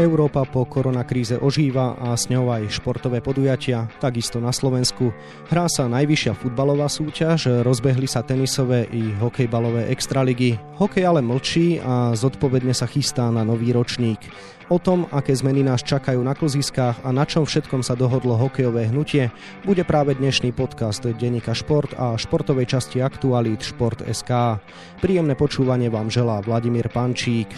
Európa po koronakríze ožíva a s ňou aj športové podujatia, takisto na Slovensku. Hrá sa najvyššia futbalová súťaž, rozbehli sa tenisové i hokejbalové extraligy. Hokej ale mlčí a zodpovedne sa chystá na nový ročník. O tom, aké zmeny nás čakajú na kloziskách a na čom všetkom sa dohodlo hokejové hnutie, bude práve dnešný podcast Denika Šport a športovej časti Aktualít Šport.sk. Príjemné počúvanie vám želá Vladimír Pančík.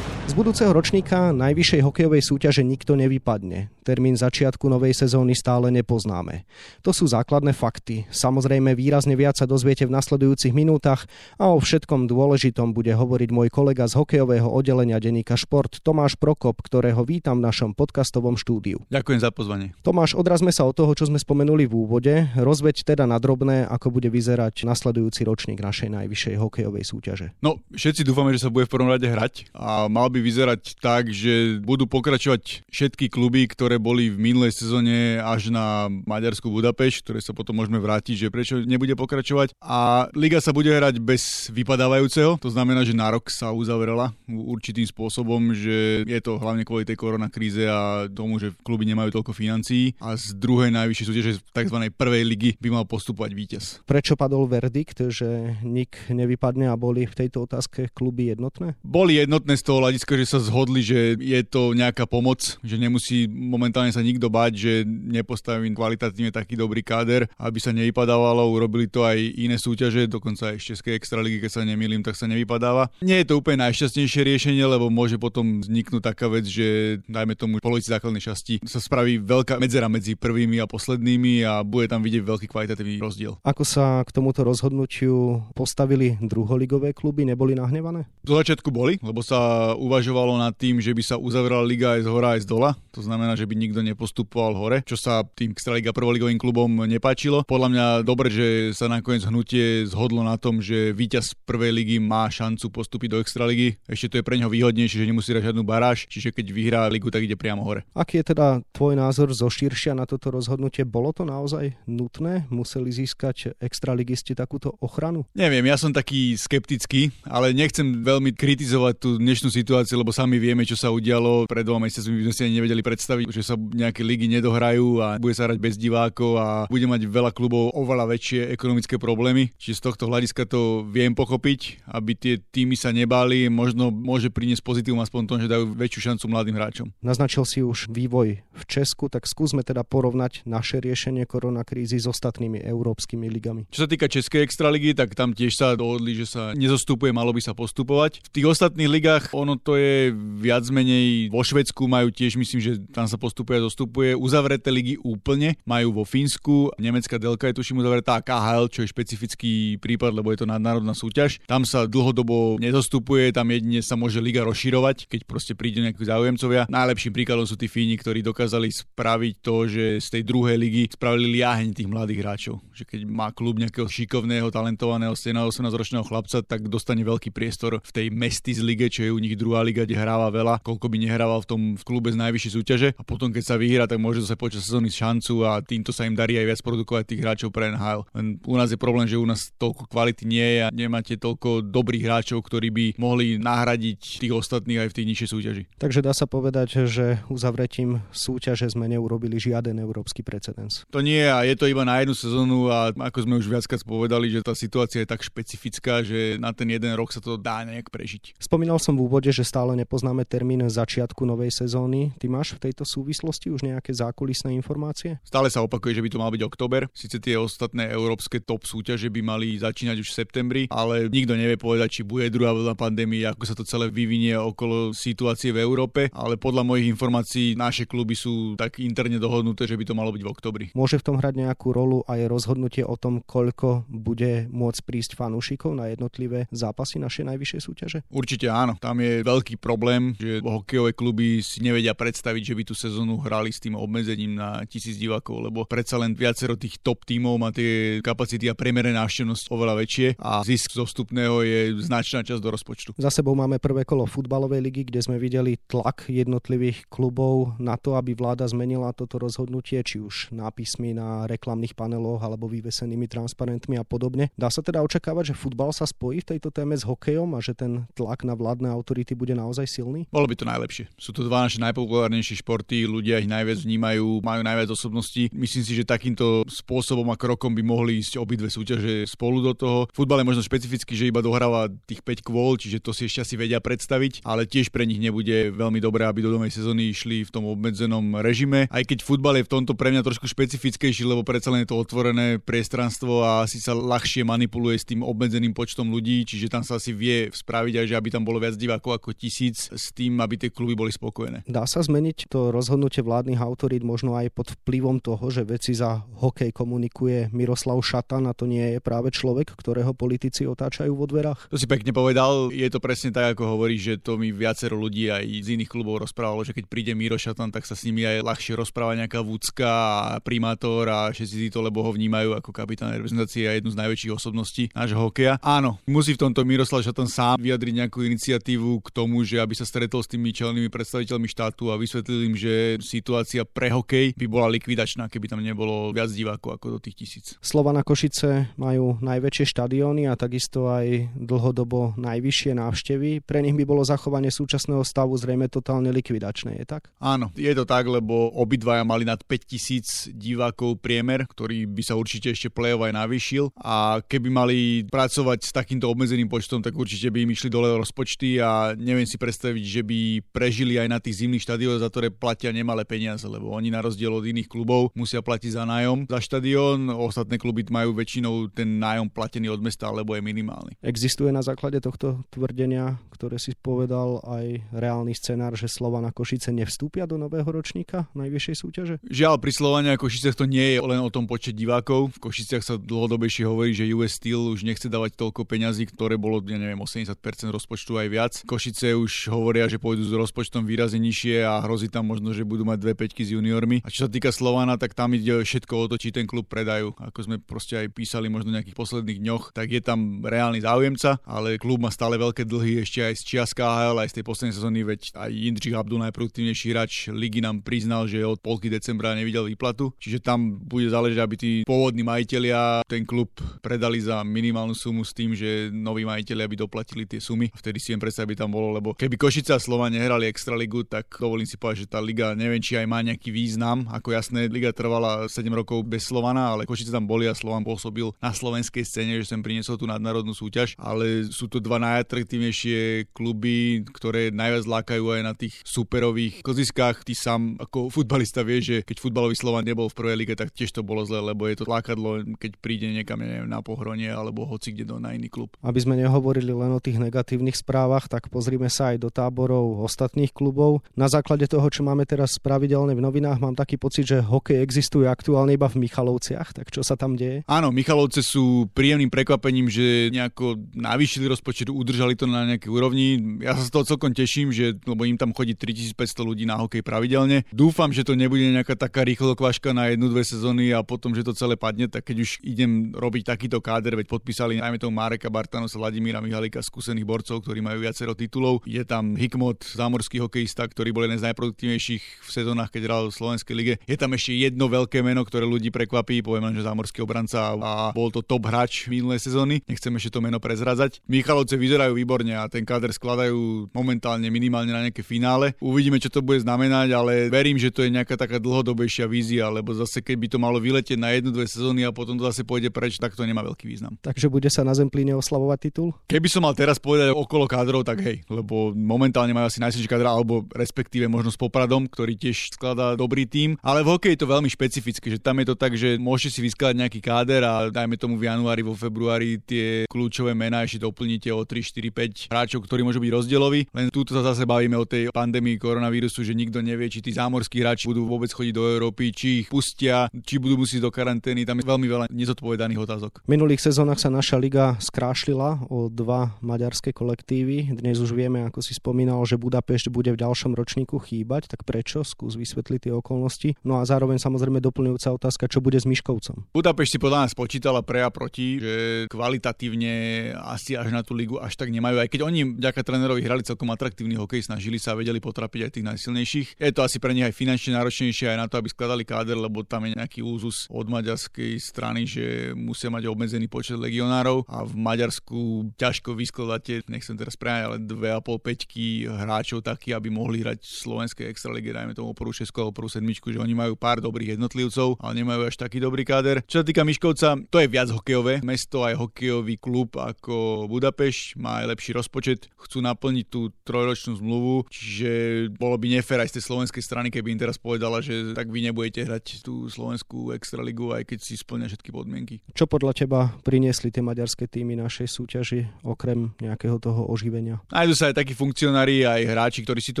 Budúceho ročníka najvyššej hokejovej súťaže nikto nevypadne. Termín začiatku novej sezóny stále nepoznáme. To sú základné fakty. Samozrejme výrazne viac sa dozviete v nasledujúcich minútach a o všetkom dôležitom bude hovoriť môj kolega z hokejového oddelenia denníka Šport Tomáš Prokop, ktorého vítam v našom podcastovom štúdiu. Ďakujem za pozvanie. Tomáš, odrazme sa od toho, čo sme spomenuli v úvode. Rozveď teda na drobné, ako bude vyzerať nasledujúci ročník našej najvyššej hokejovej súťaže. No, všetci dúfame, že sa bude v prvom rade hrať a mal by vyzerať tak, že budú pokračovať všetky kluby, ktoré boli v minulej sezóne až na Maďarsku Budapešť, ktoré sa potom môžeme vrátiť, že prečo nebude pokračovať. A liga sa bude hrať bez vypadávajúceho, to znamená, že na rok sa uzavrela určitým spôsobom, že je to hlavne kvôli tej koronakríze a tomu, že kluby nemajú toľko financií a z druhej najvyššej súťaže tzv. prvej ligy by mal postupovať víťaz. Prečo padol verdikt, že nik nevypadne a boli v tejto otázke kluby jednotné? Boli jednotné z toho hľadiska, že sa zhodli, že je to nejaká pomoc, že nemusí momentálne sa nikto báť, že nepostavím kvalitatívne taký dobrý káder, aby sa nevypadávalo. Urobili to aj iné súťaže, dokonca aj z Českej extraligy, keď sa nemýlim, tak sa nevypadáva. Nie je to úplne najšťastnejšie riešenie, lebo môže potom vzniknúť taká vec, že dajme tomu polovici základnej časti sa spraví veľká medzera medzi prvými a poslednými a bude tam vidieť veľký kvalitatívny rozdiel. Ako sa k tomuto rozhodnutiu postavili druholigové kluby, neboli nahnevané? Do začiatku boli, lebo sa uvažovalo uvažovalo nad tým, že by sa uzavrela liga aj z hora, aj z dola. To znamená, že by nikto nepostupoval hore, čo sa tým Extraliga prvoligovým klubom nepáčilo. Podľa mňa dobre, že sa nakoniec hnutie zhodlo na tom, že víťaz prvej ligy má šancu postúpiť do Extraligy. Ešte to je pre neho výhodnejšie, že nemusí dať žiadnu baráž, čiže keď vyhrá ligu, tak ide priamo hore. Aký je teda tvoj názor zo širšia na toto rozhodnutie? Bolo to naozaj nutné? Museli získať extraligisti takúto ochranu? Neviem, ja som taký skeptický, ale nechcem veľmi kritizovať tú dnešnú situáciu, lebo sami vieme, čo sa udialo. Pred dvoma mesiacmi by sme si ani nevedeli predstaviť, že sa nejaké ligy nedohrajú a bude sa hrať bez divákov a bude mať veľa klubov oveľa väčšie ekonomické problémy. Čiže z tohto hľadiska to viem pochopiť, aby tie týmy sa nebáli, možno môže priniesť pozitívum aspoň tom, že dajú väčšiu šancu mladým hráčom. Naznačil si už vývoj v Česku, tak skúsme teda porovnať naše riešenie koronakrízy s ostatnými európskymi ligami. Čo sa týka Českej extraligy, tak tam tiež sa dohodli, že sa nezostupuje, malo by sa postupovať. V tých ostatných ligách ono to je je viac menej vo Švedsku majú tiež, myslím, že tam sa postupuje a zostupuje. Uzavreté ligy úplne majú vo Fínsku. Nemecká delka je tuším uzavretá KHL, čo je špecifický prípad, lebo je to nadnárodná súťaž. Tam sa dlhodobo nezostupuje, tam jedine sa môže liga rozširovať, keď proste príde nejakí záujemcovia. Najlepším príkladom sú tí Fíni, ktorí dokázali spraviť to, že z tej druhej ligy spravili liaheň tých mladých hráčov. Že keď má klub nejakého šikovného, talentovaného 18-ročného chlapca, tak dostane veľký priestor v tej Mestis lige, čo je u nich druhá liga kde hráva veľa, koľko by nehrával v tom v klube z najvyššej súťaže a potom keď sa vyhrá, tak môže zase počas sezóny šancu a týmto sa im darí aj viac produkovať tých hráčov pre NHL. Len u nás je problém, že u nás toľko kvality nie je a nemáte toľko dobrých hráčov, ktorí by mohli nahradiť tých ostatných aj v tých nižších súťaži. Takže dá sa povedať, že uzavretím súťaže sme neurobili žiaden európsky precedens. To nie a je to iba na jednu sezónu a ako sme už viackrát povedali, že tá situácia je tak špecifická, že na ten jeden rok sa to dá nejak prežiť. Spomínal som v úvode, že stále nepoznáme termín začiatku novej sezóny. Ty máš v tejto súvislosti už nejaké zákulisné informácie? Stále sa opakuje, že by to mal byť október. Sice tie ostatné európske top súťaže by mali začínať už v septembri, ale nikto nevie povedať, či bude druhá vlna pandémie, ako sa to celé vyvinie okolo situácie v Európe, ale podľa mojich informácií naše kluby sú tak interne dohodnuté, že by to malo byť v oktobri. Môže v tom hrať nejakú rolu aj rozhodnutie o tom, koľko bude môcť prísť fanúšikov na jednotlivé zápasy našej najvyššej súťaže? Určite áno. Tam je veľký problém, že hokejové kluby si nevedia predstaviť, že by tú sezónu hrali s tým obmedzením na tisíc divákov, lebo predsa len viacero tých top tímov má tie kapacity a priemerné návštevnosť oveľa väčšie a zisk zostupného je značná časť do rozpočtu. Za sebou máme prvé kolo futbalovej ligy, kde sme videli tlak jednotlivých klubov na to, aby vláda zmenila toto rozhodnutie, či už nápismi na reklamných paneloch alebo vyvesenými transparentmi a podobne. Dá sa teda očakávať, že futbal sa spojí v tejto téme s hokejom a že ten tlak na vládne autority bude naozaj silný? Bolo by to najlepšie. Sú to dva naše najpopulárnejšie športy, ľudia ich najviac vnímajú, majú najviac osobností. Myslím si, že takýmto spôsobom a krokom by mohli ísť obidve súťaže spolu do toho. Futbal je možno špecificky, že iba dohráva tých 5 kvôl, čiže to si ešte asi vedia predstaviť, ale tiež pre nich nebude veľmi dobré, aby do domej sezóny išli v tom obmedzenom režime. Aj keď futbal je v tomto pre mňa trošku špecifickejší, lebo predsa len je to otvorené priestranstvo a asi sa ľahšie manipuluje s tým obmedzeným počtom ľudí, čiže tam sa asi vie spraviť aj, že aby tam bolo viac divákov ako tisíc s tým, aby tie kluby boli spokojné. Dá sa zmeniť to rozhodnutie vládnych autorít možno aj pod vplyvom toho, že veci za hokej komunikuje Miroslav Šatan a to nie je práve človek, ktorého politici otáčajú vo dverách? To si pekne povedal, je to presne tak, ako hovorí, že to mi viacero ľudí aj z iných klubov rozprávalo, že keď príde Miro Šatan, tak sa s nimi aj ľahšie rozpráva nejaká vúcka a primátor a všetci to, lebo ho vnímajú ako kapitán reprezentácie a jednu z najväčších osobností nášho hokeja. Áno, musí v tomto Miroslav Šatan sám vyjadriť nejakú iniciatívu k tomu, že aby sa stretol s tými čelnými predstaviteľmi štátu a vysvetlil im, že situácia pre hokej by bola likvidačná, keby tam nebolo viac divákov ako do tých tisíc. Slova na Košice majú najväčšie štadióny a takisto aj dlhodobo najvyššie návštevy. Pre nich by bolo zachovanie súčasného stavu zrejme totálne likvidačné, je tak? Áno, je to tak, lebo obidvaja mali nad 5000 divákov priemer, ktorý by sa určite ešte play aj navýšil a keby mali pracovať s takýmto obmedzeným počtom, tak určite by im išli dole rozpočty a neviem si predstaviť, že by prežili aj na tých zimných štadiónoch, za ktoré platia nemalé peniaze, lebo oni na rozdiel od iných klubov musia platiť za nájom za štadión, ostatné kluby majú väčšinou ten nájom platený od mesta, alebo je minimálny. Existuje na základe tohto tvrdenia, ktoré si povedal, aj reálny scenár, že Slovana Košice nevstúpia do nového ročníka najvyššej súťaže? Žiaľ, pri Slovania Košicech to nie je len o tom počet divákov. V Košiciach sa dlhodobejšie hovorí, že US Steel už nechce dávať toľko peňazí, ktoré bolo, ja neviem, 80% rozpočtu aj viac. Košice už hovoria, že pôjdu s rozpočtom výrazne nižšie a hrozí tam možno, že budú mať dve peťky s juniormi. A čo sa týka Slovana, tak tam ide všetko o to, či ten klub predajú. Ako sme proste aj písali možno v nejakých posledných dňoch, tak je tam reálny záujemca, ale klub má stále veľké dlhy ešte aj z čias KHL, aj z tej poslednej sezóny, veď aj Jindřich Abdul, najproduktívnejší hráč ligy nám priznal, že od polky decembra nevidel výplatu. Čiže tam bude záležiť, aby tí pôvodní majiteľia ten klub predali za minimálnu sumu s tým, že noví majiteľia by doplatili tie sumy. Vtedy si viem predstaviť, by tam bolo, lebo keby Košice a Slova nehrali extraligu, tak dovolím si povedať, že tá liga neviem, či aj má nejaký význam. Ako jasné, liga trvala 7 rokov bez Slovana, ale Košice tam boli a Slovan pôsobil na slovenskej scéne, že sem priniesol tú nadnárodnú súťaž, ale sú to dva najatraktívnejšie kluby, ktoré najviac lákajú aj na tých superových koziskách. Ty sám ako futbalista vie, že keď futbalový Slovan nebol v prvej lige, tak tiež to bolo zle, lebo je to lákadlo, keď príde niekam neviem, na pohronie alebo hoci kde do na iný klub. Aby sme nehovorili len o tých negatívnych správach, tak pozrime sa aj do táborov ostatných klubov. Na základe toho, čo máme teraz pravidelne v novinách, mám taký pocit, že hokej existuje aktuálne iba v Michalovciach. Tak čo sa tam deje? Áno, Michalovce sú príjemným prekvapením, že nejako navýšili rozpočet, udržali to na nejakej úrovni. Ja sa z toho celkom teším, že, lebo im tam chodí 3500 ľudí na hokej pravidelne. Dúfam, že to nebude nejaká taká rýchlo kvaška na jednu, dve sezóny a potom, že to celé padne, tak keď už idem robiť takýto káder, veď podpísali najmä toho Mareka Bartanosa, Vladimíra Mihalika, skúsených borcov, ktorí majú viacero titulov. Je tam Hikmot, zámorský hokejista, ktorý bol jeden z najproduktívnejších v sezónach, keď hral v Slovenskej lige. Je tam ešte jedno veľké meno, ktoré ľudí prekvapí, poviem len, že zámorský obranca a bol to top hráč minulé sezóny. Nechcem ešte to meno prezradzať. Michalovce vyzerajú výborne a ten káder skladajú momentálne minimálne na nejaké finále. Uvidíme, čo to bude znamenať, ale verím, že to je nejaká taká dlhodobejšia vízia, lebo zase keby to malo vyletieť na jednu, dve sezóny a potom to zase pôjde preč, tak to nemá veľký význam. Takže bude sa na Zemplíne oslavovať titul? Keby som mal teraz povedať okolo kádrov, tak hej, lebo momentálne majú asi najsilnejší kádra, alebo respektíve možno s Popradom, ktorý tiež skladá dobrý tým. Ale v hokeji je to veľmi špecifické, že tam je to tak, že môžete si vyskladať nejaký káder a dajme tomu v januári, vo februári tie kľúčové mená ešte doplníte o 3, 4, 5 hráčov, ktorí môžu byť rozdieloví. Len tu sa zase bavíme o tej pandémii koronavírusu, že nikto nevie, či tí zámorskí hráči budú vôbec chodiť do Európy, či ich pustia, či budú musieť do karantény. Tam je veľmi veľa nezodpovedaných otázok. V minulých sezónach sa naša liga skrášlila o dva maďarské kolektívy. Dnes už vieme, ako si spomínal, že Budapešť bude v ďalšom ročníku chýbať. Tak prečo, skús vysvetliť tie okolnosti. No a zároveň samozrejme doplňujúca otázka, čo bude s Miškovcom. Budapešť si podľa nás počítala pre a proti, že kvalitatívne asi až na tú ligu až tak nemajú, aj keď oni vďaka trénerovi hrali celkom atraktívny hokej, snažili sa a vedeli potrapiť aj tých najsilnejších. Je to asi pre nich aj finančne náročnejšie aj na to, aby skladali káder, lebo tam je nejaký úzus od maďarskej strany, že musia mať obmedzený počet legionárov a v Maďarsku ťažko vyskladáte, nechcem teraz prejať, ale 2,5 peťky hráčov takí, aby mohli hrať v slovenskej extralíge, dajme tomu prvú 6 alebo prvú sedmičku, že oni majú pár dobrých jednotlivcov, ale nemajú až taký dobrý káder. Čo sa týka Miškovca, to je viac hokejové mesto, aj hokejový klub ako Budapešť, má aj lepší rozpočet, chcú naplniť tú trojročnú zmluvu, čiže bolo by nefér aj z tej slovenskej strany, keby im teraz povedala, že tak vy nebudete hrať tú slovenskú extraligu, aj keď si splňa všetky podmienky. Čo podľa teba priniesli tie maďarské týmy našej súťaži, okrem nejakého toho oživenia? Nájdu sa aj takí funkcionári, aj hráči, ktorí si to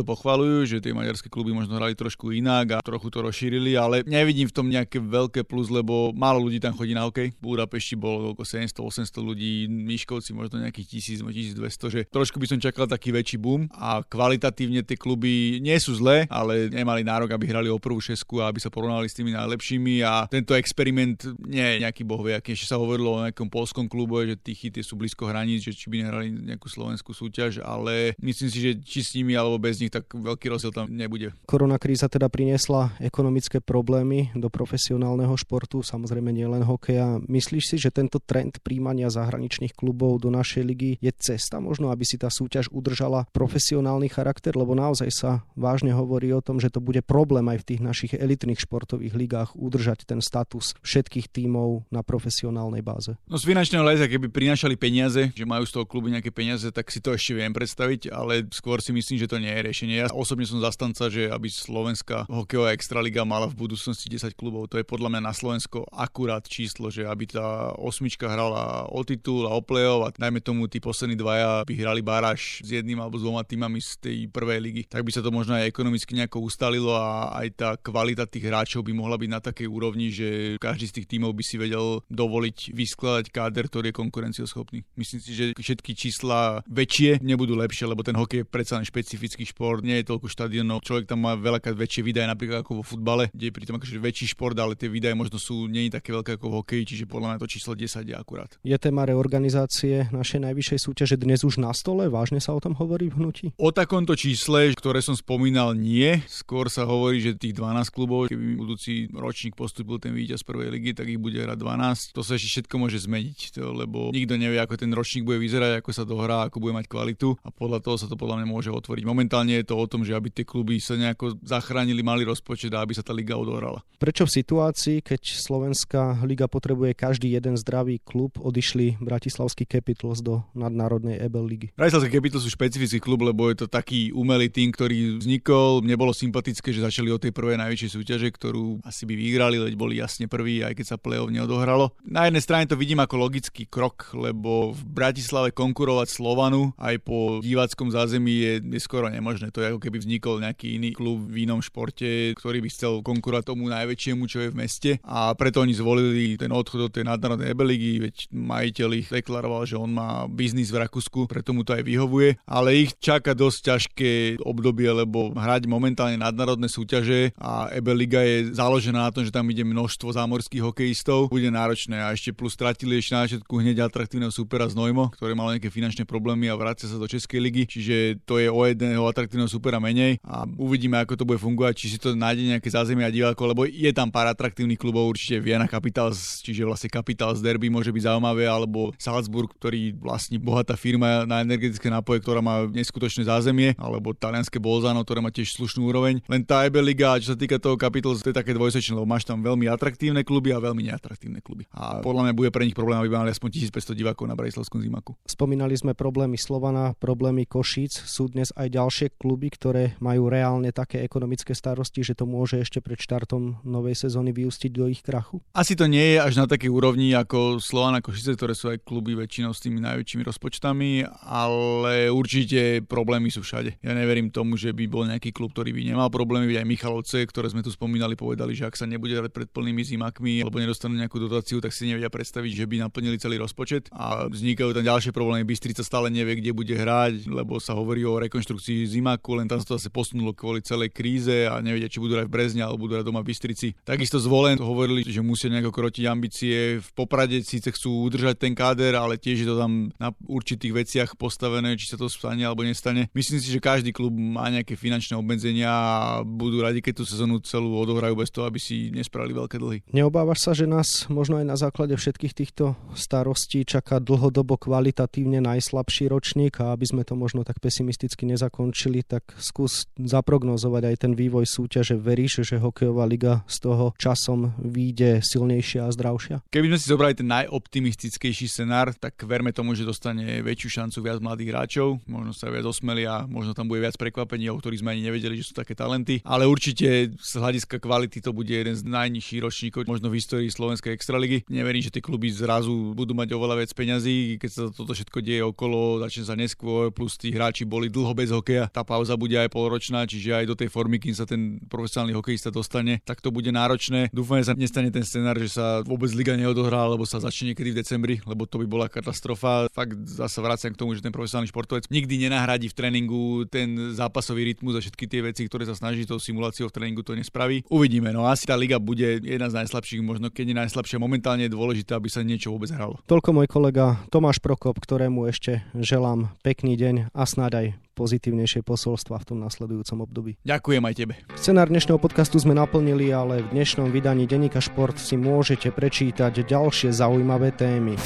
pochvalujú, že tie maďarské kluby možno hrali trošku inak a trochu to rozšírili, ale nevidím v tom nejaké veľké plus, lebo málo ľudí tam chodí na hokej. V Budapešti bolo okolo 700-800 ľudí, Miškovci možno nejakých 1000, 1200, že trošku by som čakal taký väčší boom a kvalitatívne tie kluby nie sú zlé, ale nemali nárok, aby hrali o prvú šesku a aby sa porovnali s tými najlepšími a tento experiment nie je nejaký bohviaký. Ešte sa hovorilo o nejakom polskom klubu, že tí chyty sú blízko hraníc, že či by nehrali nejakú slovenskú súťaž, ale myslím si, že či s nimi alebo bez nich, tak veľký rozdiel tam nebude. Korona kríza teda priniesla ekonomické problémy do profesionálneho športu, samozrejme nielen hokeja. Myslíš si, že tento trend príjmania zahraničných klubov do našej ligy je cesta možno, aby si tá súťaž udržala profesionálny charakter, lebo naozaj sa vážne hovorí o tom, že to bude problém aj v tých našich elitných športových ligách udržať ten status všetkých tímov na profesionálnej báze. No z finančného hľadiska, keby prinášali peniaze, že majú z toho klubu nejaké peniaze, tak si to ešte viem predstaviť, ale skôr si myslím, že to nie je riešenie. Ja osobne som zastanca, že aby slovenská hokejová extraliga mala v budúcnosti 10 klubov. To je podľa mňa na Slovensko akurát číslo, že aby tá osmička hrala o titul a o play-off a najmä tomu tí poslední dvaja by hrali baráž s jedným alebo s dvoma týmami z tej prvej ligy, tak by sa to možno aj ekonomicky nejako ustalilo a aj tá kvalita tých hráčov by mohla byť na takej úrovni, že každý z tých tímov by si vedel dovoliť vyskladať káder, ktorý je konkurencioschopný. Myslím si, že všetky čísla väčšie nebudú lepšie, lebo ten hokej je predsa len špecifický šport, nie je toľko štadionov, človek tam má veľakrát väčšie výdaje napríklad ako vo futbale, kde je pritom akože väčší šport, ale tie výdaje možno sú nie také veľké ako v hokeji, čiže podľa mňa to číslo 10 je akurát. Je téma reorganizácie našej najvyššej súťaže dnes už na stole? Vážne sa o tom hovorí v hnutí? O takomto čísle, ktoré som spomínal, nie. Skôr sa hovorí, že tých 12 klubov, keby budúci ročník postupil ten víťaz prvej ligy, tak ich bude hrať 12. To sa ešte všetko môže zmeniť, to, lebo nikto nevie, ako ten ročník bude vyzerať, ako sa dohrá, ako bude mať kvalitu a podľa toho sa to podľa mňa môže otvoriť. Momentálne je to o tom, že aby tie kluby sa nejako zachránili, mali rozpočet a aby sa tá liga odohrala. Prečo v situácii, keď Slovenská liga potrebuje každý jeden zdravý klub, odišli Bratislavský Capitals do nadnárodnej EBL ligy? Bratislavský Capitals sú špecifický klub, lebo je to taký umelý tým, ktorý vznikol. Mne bolo sympatické, že začali od tej prvej najväčšej súťaže, ktorú asi by vyhrali, leď boli jasne prví, aj keď sa play-off neodohralo. Na jednej strane to vidím ako logický krok, lebo v Bratislave konkurovať Slovanu aj po diváckom zázemí je, je skoro nemožné. To je ako keby vznikol nejaký iný klub v inom športe, ktorý by chcel konkurovať tomu najväčšiemu, čo je v meste. A preto oni zvolili ten odchod do tej nadnárodnej ebeligy, veď majiteľ ich deklaroval, že on má biznis v Rakúsku, preto mu to aj vyhovuje, ale ich čaká dosť ťažké obdobie, lebo hrať momentálne nadnárodné súťaže a Ebeliga je založená na tom, že tam ide množstvo zámorských hokejistov, bude náročné a ešte plus stratili ešte na začiatku hneď atraktívneho supera Znojmo, ktoré malo nejaké finančné problémy a vracia sa do Českej ligy, čiže to je o jedného atraktívneho supera menej a uvidíme, ako to bude fungovať, či si to nájde nejaké zázemie a divákov, lebo je tam pár atraktívnych klubov, určite Vienna Capitals, čiže vlastne Capitals Derby môže byť zaujímavé, alebo Salzburg, ktorý vlastní bohatá firma na energetické nápoje, ktorá má neskutočné zázemie, alebo talianské Bolzano, ktoré má tiež slušnú úroveň. Len tá EB Liga, čo sa týka toho Capitals, to je také dvojsečné, lebo máš tam veľmi atraktívne kluby a veľmi neatraktívne kluby. A podľa mňa bude pre nich problém, aby mali aspoň 1500 divákov na Bratislavskom zimaku. Spomínali sme problémy Slovana, problémy Košíc. Sú dnes aj ďalšie kluby, ktoré majú reálne také ekonomické starosti, že to môže ešte pred štartom novej sezóny vyústiť do ich krachu? Asi to nie je až na takej úrovni ako Slovana Košice, ktoré sú aj kluby väčšinou s tými najväčšími rozpočtami, ale určite problémy sú všade. Ja neverím tomu, že by bol nejaký klub, ktorý by nemal problémy. Aj Michalovce, ktoré sme tu spomínali, povedali, že ak sa nebude hrať pred plnými zimakmi alebo nedostanú nejakú dotáciu, tak si nevedia predstaviť, že by naplnili celý rozpočet. A vznikajú tam ďalšie problémy. Bystrica stále nevie, kde bude hrať, lebo sa hovorí o rekonštrukcii zimaku, len tam sa to zase posunulo kvôli celej kríze a nevedia, či budú aj v Brezne alebo budú aj doma v Bystrici. Takisto zvolen hovorili, že musia nejako krotiť ambície. V Poprade síce chcú udržať ten káder, ale tiež je to tam na určitých veciach postavené, či sa to stane alebo nestane. Myslím si, že každý klub má nejaké finančné obmedzenia a budú radi, keď tú sezónu celú odohrajú bez toho, aby si nespravili veľké dlhy. Neobávaš sa, že nás možno aj na základe všetkých týchto starostí čaká dlhodobo kvalitatívne najslabší ročník a aby sme to možno tak pesimisticky nezakončili, tak skús zaprognozovať aj ten vývoj súťaže. Veríš, že hokejová liga z toho časom vyjde silnejšia a zdravšia? Keby sme si zobrali ten najoptimistickejší scenár, tak verme tomu, že dostane väčšiu šancu viac mladých hráčov, možno sa viac osmeli a možno tam bude viac prekvapení, o ktorých sme ani nevedeli, že sú také talenty. Ale určite z hľadiska kvality to bude jeden z najnižších ročníkov možno v histórii slovenskej extraligy. Neverím, že tie kluby zrazu budú mať oveľa viac peňazí, keď sa toto všetko deje okolo, začne sa neskôr, plus tí hráči boli dlho bez hokeja. Tá pauza bude aj polročná, čiže aj do tej formy, kým sa ten profesionálny hokejista dostane, tak to bude náročné. Dúfam, že sa nestane ten scenár, že sa vôbec liga neodohrá, alebo sa začne niekedy v decembri, lebo to by bola katastrofa. Fakt zase vraciam k tomu, že ten profesionálny športovec nikdy nenahradí v tréningu ten zápasový rytmus a všetky tie veci, ktoré sa snaží tou simuláciou v tréningu to nespraví. Uvidíme, no asi tá liga bude jedna z najslabších, možno keď nie najslabšia. Momentálne je dôležité, aby sa niečo vôbec hralo. Toľko môj kolega Tomáš Prokop, ktorému ešte želám pekný deň a snáď aj pozitívnejšie posolstva v tom nasledujúcom období. Ďakujem aj tebe. Scenár dnešného podcastu sme naplnili, ale v dnešnom vydaní Denika Šport si môžete prečítať ďalšie zaujímavé témy.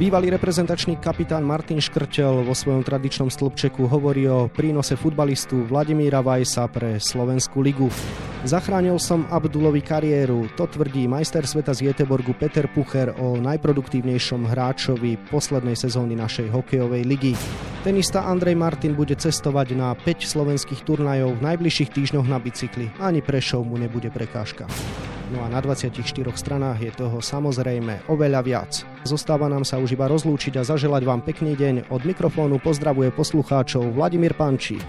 Bývalý reprezentačný kapitán Martin Škrtel vo svojom tradičnom stĺpčeku hovorí o prínose futbalistu Vladimíra Vajsa pre Slovenskú ligu. Zachránil som Abdulovi kariéru, to tvrdí majster sveta z Jeteborgu Peter Pucher o najproduktívnejšom hráčovi poslednej sezóny našej hokejovej ligy. Tenista Andrej Martin bude cestovať na 5 slovenských turnajov v najbližších týždňoch na bicykli. Ani Prešov mu nebude prekážka. No a na 24 stranách je toho samozrejme oveľa viac. Zostáva nám sa už iba rozlúčiť a zaželať vám pekný deň. Od mikrofónu pozdravuje poslucháčov Vladimír Pančík.